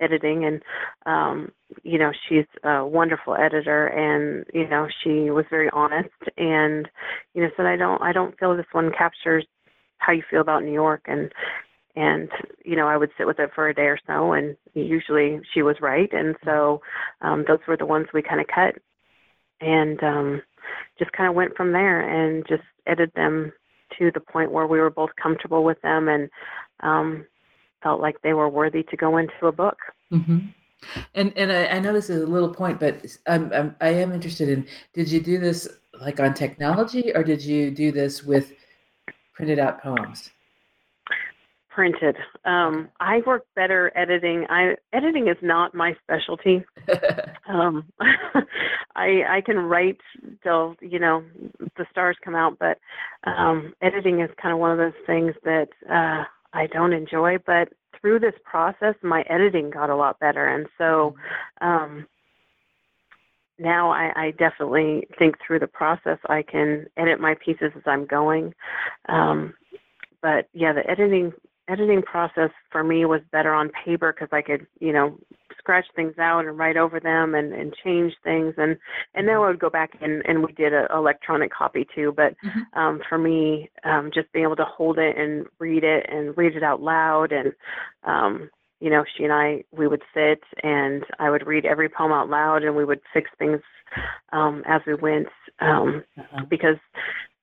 editing and um you know she's a wonderful editor and you know she was very honest and you know said i don't i don't feel this one captures how you feel about new york and and you know I would sit with it for a day or so, and usually she was right, and so um, those were the ones we kind of cut, and um, just kind of went from there, and just edited them to the point where we were both comfortable with them, and um, felt like they were worthy to go into a book. Mm-hmm. And and I, I, know this is a little point, but I'm, I'm I am interested in. Did you do this like on technology, or did you do this with printed out poems? Printed. Um, I work better editing. I editing is not my specialty. um, I I can write till you know the stars come out, but um, editing is kind of one of those things that uh, I don't enjoy. But through this process, my editing got a lot better, and so. Um, now I, I definitely think through the process I can edit my pieces as I'm going. Um, but yeah, the editing editing process for me was better on paper because I could, you know, scratch things out and write over them and, and change things and and then I would go back and, and we did an electronic copy too. But mm-hmm. um, for me, um, just being able to hold it and read it and read it out loud and um, you know, she and I we would sit and I would read every poem out loud and we would fix things um, as we went um, uh-huh. because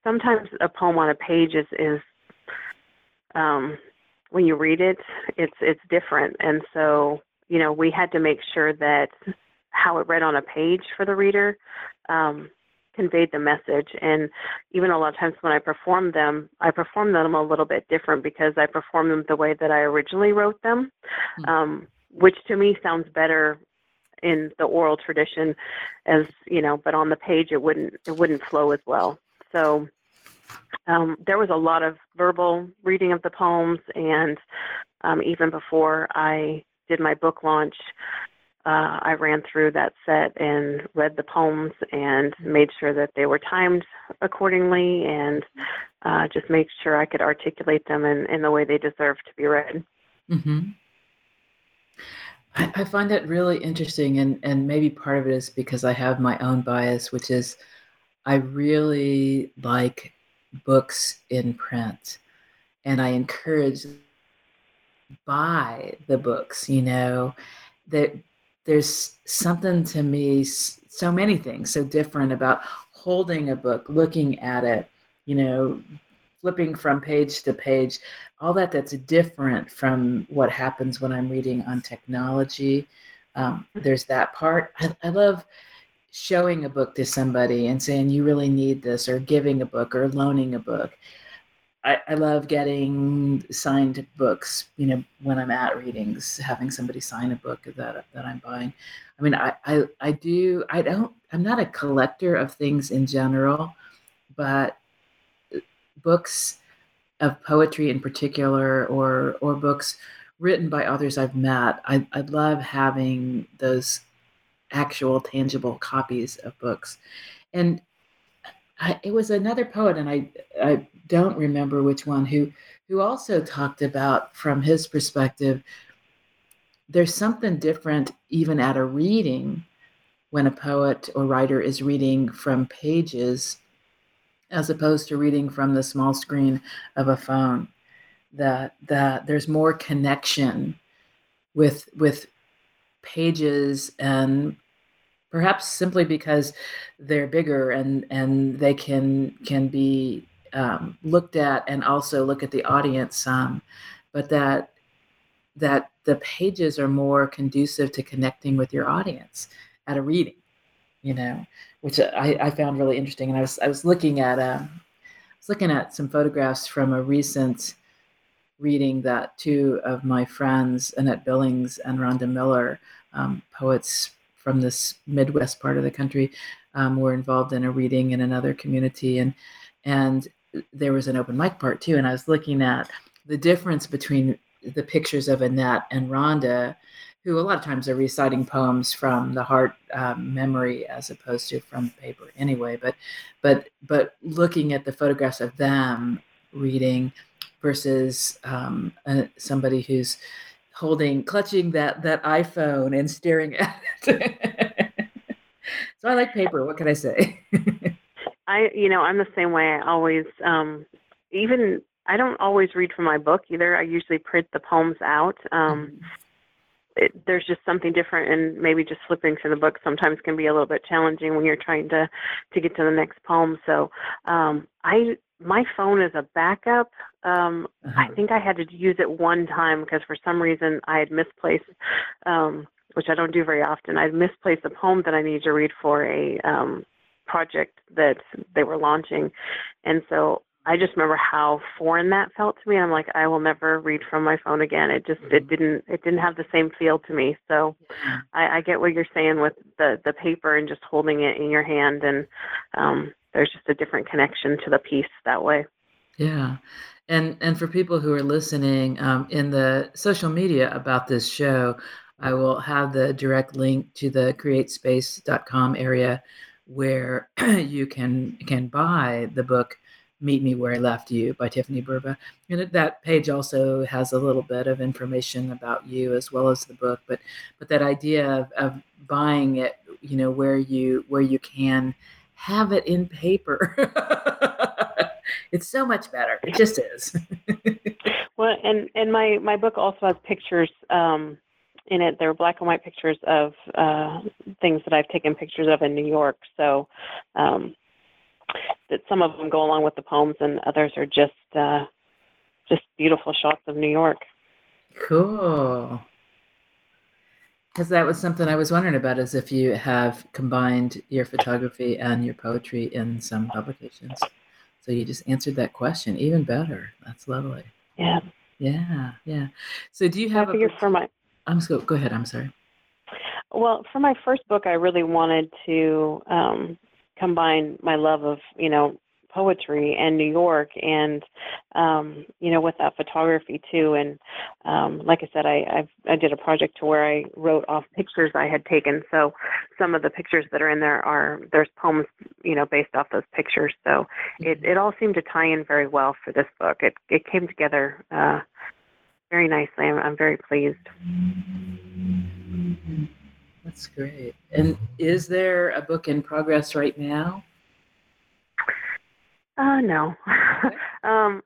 sometimes a poem on a page is is um, when you read it, it's it's different. And so, you know, we had to make sure that how it read on a page for the reader um, conveyed the message. And even a lot of times when I perform them, I perform them a little bit different because I perform them the way that I originally wrote them, mm-hmm. um, which to me sounds better in the oral tradition, as you know. But on the page, it wouldn't it wouldn't flow as well. So um, there was a lot of verbal reading of the poems, and um, even before I did my book launch, uh, I ran through that set and read the poems and made sure that they were timed accordingly and uh, just made sure I could articulate them in, in the way they deserve to be read. Mm-hmm. I, I find that really interesting, and, and maybe part of it is because I have my own bias, which is I really like books in print. and I encourage buy the books. You know, that there's something to me, so many things so different about holding a book, looking at it, you know, flipping from page to page, all that that's different from what happens when I'm reading on technology. Um, there's that part. I, I love showing a book to somebody and saying, you really need this, or giving a book, or loaning a book. I, I, love getting signed books, you know, when I'm at readings, having somebody sign a book that that I'm buying. I mean, I, I, I do, I don't, I'm not a collector of things in general, but uh, books of poetry in particular, or or books written by authors I've met, I, I love having those actual tangible copies of books. And I, it was another poet, and I I don't remember which one who who also talked about from his perspective. There's something different even at a reading when a poet or writer is reading from pages as opposed to reading from the small screen of a phone that that there's more connection with with pages and perhaps simply because they're bigger and and they can can be um, looked at and also look at the audience some but that that the pages are more conducive to connecting with your audience at a reading you know which i, I found really interesting. And i was i was looking at um, I was looking at some photographs from a recent reading that two of my friends annette billings and rhonda miller um, poets from this Midwest part of the country um, were involved in a reading in another community, and and there was an open mic part too. And I was looking at the difference between the pictures of Annette and Rhonda, who a lot of times are reciting poems from the heart um, memory as opposed to from paper anyway. But but but looking at the photographs of them reading versus um, uh, somebody who's holding, clutching that that iPhone and staring at it. so I like paper. What can I say? I, you know, I'm the same way. I always, um, even I don't always read from my book either. I usually print the poems out. Um, mm-hmm. It, there's just something different, and maybe just flipping through the book sometimes can be a little bit challenging when you're trying to to get to the next poem. So um, I my phone is a backup. Um, uh-huh. I think I had to use it one time because for some reason I had misplaced, um, which I don't do very often. I misplaced a poem that I needed to read for a um, project that they were launching, and so I just remember how foreign that felt to me. I'm like, I will never read from my phone again. It just mm-hmm. it didn't it didn't have the same feel to me. So I, I get what you're saying with the the paper and just holding it in your hand and um there's just a different connection to the piece that way. Yeah. And and for people who are listening um, in the social media about this show, I will have the direct link to the createspace.com area where you can can buy the book Meet Me Where I Left You by Tiffany Burba. And that page also has a little bit of information about you as well as the book. But but that idea of, of buying it, you know, where you where you can have it in paper. it's so much better. It just is. well, and and my my book also has pictures um, in it. there are black and white pictures of uh, things that I've taken pictures of in New York. So um, that some of them go along with the poems, and others are just uh, just beautiful shots of New York. Cool because that was something I was wondering about is if you have combined your photography and your poetry in some publications. So you just answered that question even better. That's lovely. Yeah. Yeah. Yeah. So do you have I a for my I'm so go ahead, I'm sorry. Well, for my first book I really wanted to um combine my love of, you know, poetry and New York and um, you know with that photography too. And um, like I said I I've, I did a project to where I wrote off pictures I had taken. So some of the pictures that are in there are there's poems you know based off those pictures. So it mm-hmm. it all seemed to tie in very well for this book. It it came together uh, very nicely. I'm, I'm very pleased. That's great. And is there a book in progress right now? Uh, no. um,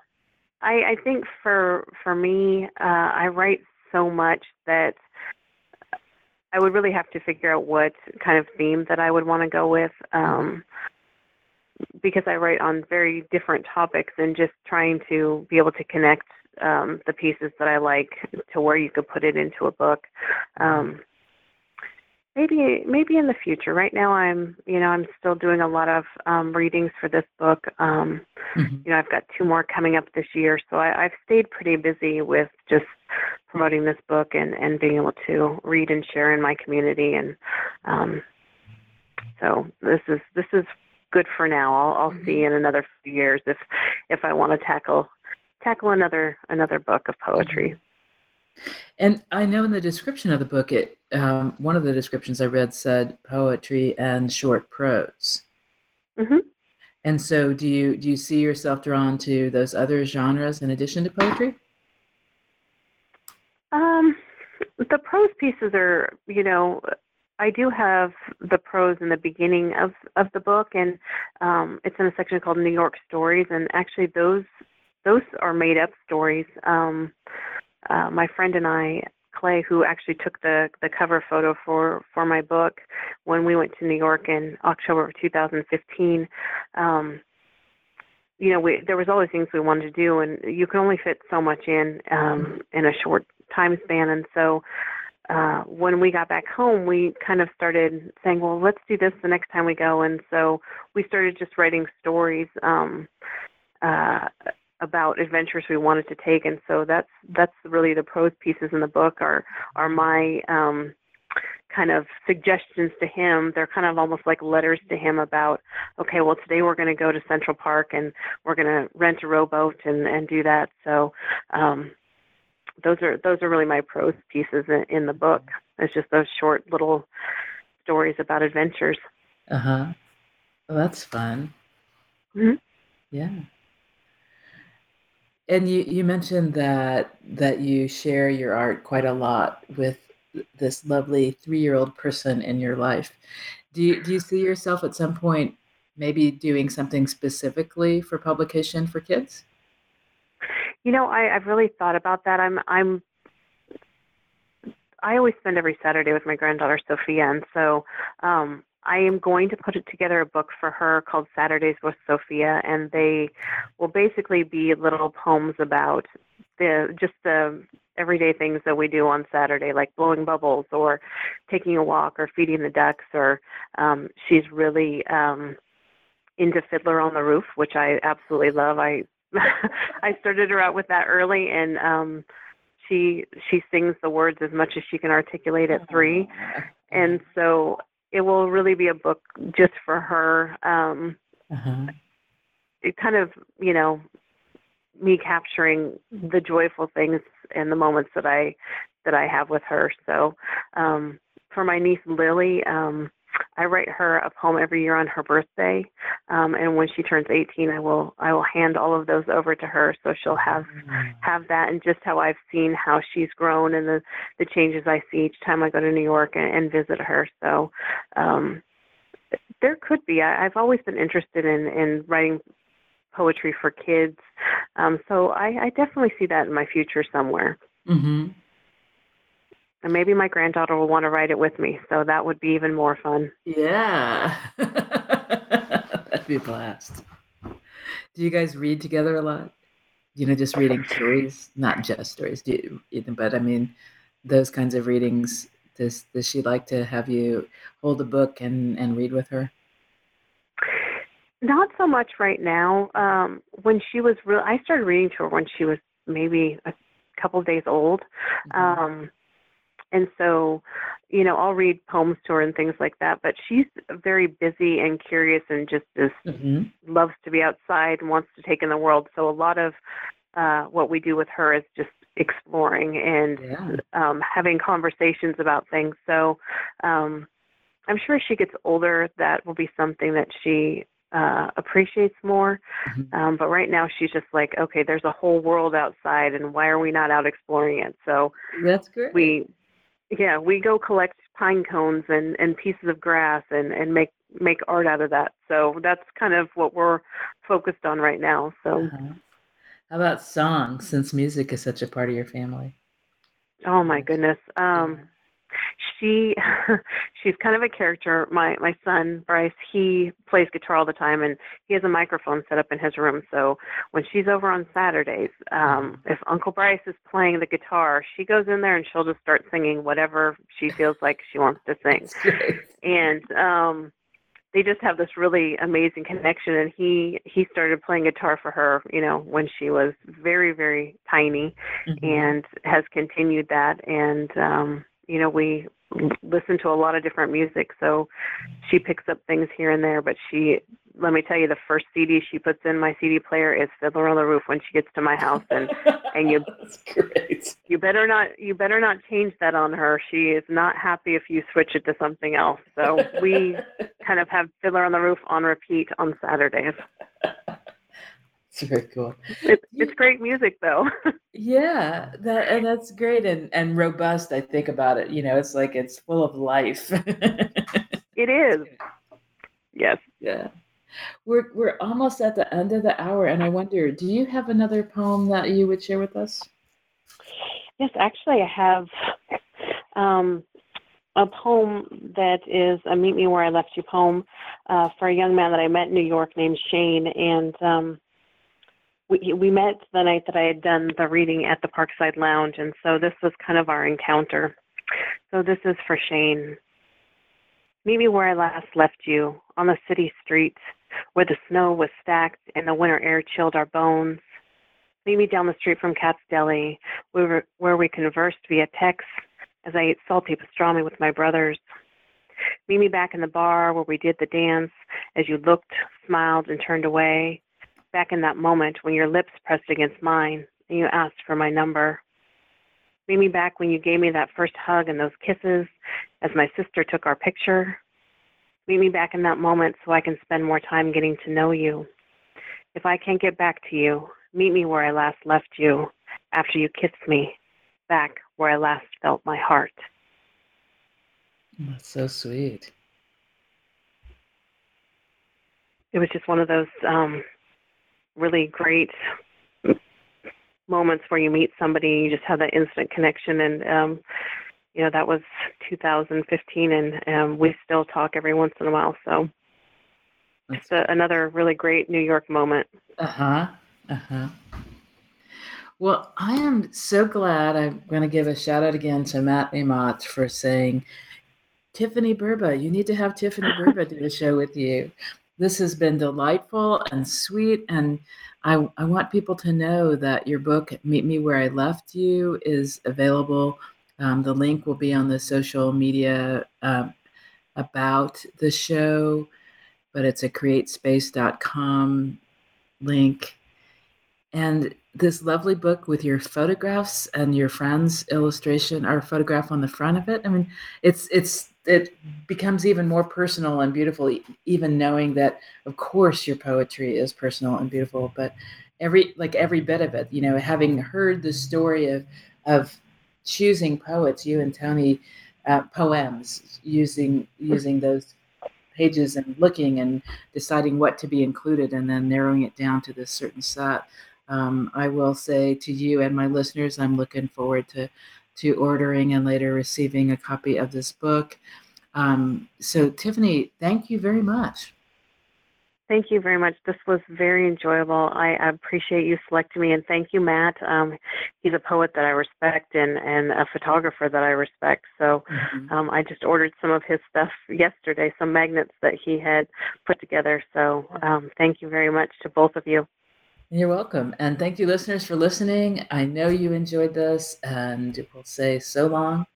I, I think for for me, uh, I write so much that I would really have to figure out what kind of theme that I would want to go with. Um, because I write on very different topics and just trying to be able to connect um, the pieces that I like to where you could put it into a book. Um, maybe maybe in the future. Right now, I'm you know I'm still doing a lot of um, readings for this book. Um, mm-hmm. You know, I've got two more coming up this year, so I, I've stayed pretty busy with just promoting this book and and being able to read and share in my community. And um, so this is this is good for now. I'll, I'll mm-hmm. see in another few years if if I want to tackle tackle another another book of poetry. Mm-hmm. And I know in the description of the book, it um, one of the descriptions I read said poetry and short prose. Mm-hmm. And so, do you do you see yourself drawn to those other genres in addition to poetry? Um, the prose pieces are, you know, I do have the prose in the beginning of of the book, and um, it's in a section called New York Stories, and actually those those are made up stories. Um, uh, my friend and I, Clay, who actually took the the cover photo for for my book when we went to New York in October of 2015. Um, you know, we there was these things we wanted to do, and you can only fit so much in um, in a short time span. And so, uh, when we got back home, we kind of started saying, "Well, let's do this the next time we go." And so we started just writing stories. Um, uh, about adventures we wanted to take and so that's that's really the prose pieces in the book are are my um kind of suggestions to him. They're kind of almost like letters to him about okay well today we're going to go to central park and we're going to rent a rowboat and and do that. So um those are those are really my prose pieces in, in the book. It's just those short little stories about adventures. Uh-huh. Well, that's fun. Mm-hmm. yeah and you, you mentioned that that you share your art quite a lot with this lovely three-year-old person in your life. Do you, do you see yourself at some point maybe doing something specifically for publication for kids? You know, I, I've really thought about that. I'm I'm I always spend every Saturday with my granddaughter Sophia, and so um, I am going to put together a book for her called Saturdays with Sophia, and they will basically be little poems about the just the everyday things that we do on Saturday, like blowing bubbles or taking a walk or feeding the ducks. Or um, she's really um, into Fiddler on the Roof, which I absolutely love. I I started her out with that early, and um, she she sings the words as much as she can articulate at three, and so it will really be a book just for her. Um, uh-huh. It kind of, you know, me capturing the joyful things and the moments that I that I have with her. So, um, for my niece Lily, um, I write her a poem every year on her birthday, um, and when she turns 18, I will I will hand all of those over to her, so she'll have mm. have that, and just how I've seen how she's grown and the the changes I see each time I go to New York and, and visit her. So um, there could be. I, I've always been interested in in writing poetry for kids, um, so I, I definitely see that in my future somewhere. Mm-hmm and maybe my granddaughter will want to write it with me, so that would be even more fun. Yeah, that'd be a blast. Do you guys read together a lot? You know, just reading stories, not just stories, do you, but I mean, those kinds of readings. Does does she like to have you hold a book and and read with her? Not so much right now. Um, when she was real, I started reading to her when she was maybe a couple days old. Mm-hmm. Um, and so, you know, I'll read poems to her and things like that. But she's very busy and curious and just is mm-hmm. loves to be outside and wants to take in the world. So a lot of uh, what we do with her is just exploring and yeah. um, having conversations about things. So um, I'm sure as she gets older, that will be something that she uh, appreciates more. Mm-hmm. Um, but right now, she's just like, okay, there's a whole world outside, and why are we not out exploring it? So that's great. We yeah, we go collect pine cones and and pieces of grass and and make make art out of that. So that's kind of what we're focused on right now. So uh-huh. How about songs, since music is such a part of your family? Oh my goodness. Um, she she's kind of a character. My my son Bryce, he plays guitar all the time, and he has a microphone set up in his room. So when she's over on Saturdays, um, if Uncle Bryce is playing the guitar, she goes in there and she'll just start singing whatever she feels like she wants to sing. and um they just have this really amazing connection and he he started playing guitar for her you know when she was very very tiny mm-hmm. and has continued that and um you know we listen to a lot of different music so she picks up things here and there but she let me tell you the first cd she puts in my cd player is fiddler on the roof when she gets to my house and and you you better not you better not change that on her. She is not happy if you switch it to something else. So we kind of have fiddler on the roof on repeat on saturdays it's very cool. It's, it's great music though. yeah, that and that's great and and robust. I think about it. You know, it's like it's full of life. it is. Yes. Yeah. We're we're almost at the end of the hour, and I wonder, do you have another poem that you would share with us? Yes, actually, I have um, a poem that is a "Meet Me Where I Left You" poem uh, for a young man that I met in New York named Shane, and um, we we met the night that I had done the reading at the Parkside Lounge, and so this was kind of our encounter. So this is for Shane. Meet me where I last left you, on the city streets, where the snow was stacked and the winter air chilled our bones. Meet me down the street from Katz Deli, where, where we conversed via text as I ate salty pastrami with my brothers. Meet me back in the bar where we did the dance as you looked, smiled, and turned away back in that moment when your lips pressed against mine and you asked for my number. Meet me back when you gave me that first hug and those kisses as my sister took our picture. Meet me back in that moment so I can spend more time getting to know you. If I can't get back to you, meet me where I last left you after you kissed me, back where I last felt my heart. That's so sweet. It was just one of those um, really great moments where you meet somebody, you just have that instant connection, and um, you know that was 2015, and um, we still talk every once in a while. So it's a, another really great New York moment. Uh huh. Uh huh. Well, I am so glad. I'm going to give a shout out again to Matt Amott for saying, Tiffany Burba, you need to have Tiffany Burba do a show with you. This has been delightful and sweet. And I, I want people to know that your book, Meet Me Where I Left You, is available. Um, the link will be on the social media uh, about the show, but it's a createspace.com link. And this lovely book with your photographs and your friend's illustration or photograph on the front of it. I mean, it's it's it becomes even more personal and beautiful even knowing that of course your poetry is personal and beautiful but every like every bit of it you know having heard the story of of choosing poets you and tony uh, poems using using those pages and looking and deciding what to be included and then narrowing it down to this certain set um, i will say to you and my listeners i'm looking forward to to ordering and later receiving a copy of this book. Um, so, Tiffany, thank you very much. Thank you very much. This was very enjoyable. I appreciate you selecting me, and thank you, Matt. Um, he's a poet that I respect and, and a photographer that I respect. So mm-hmm. um, I just ordered some of his stuff yesterday, some magnets that he had put together. So um, thank you very much to both of you. You're welcome. And thank you, listeners, for listening. I know you enjoyed this, and we'll say so long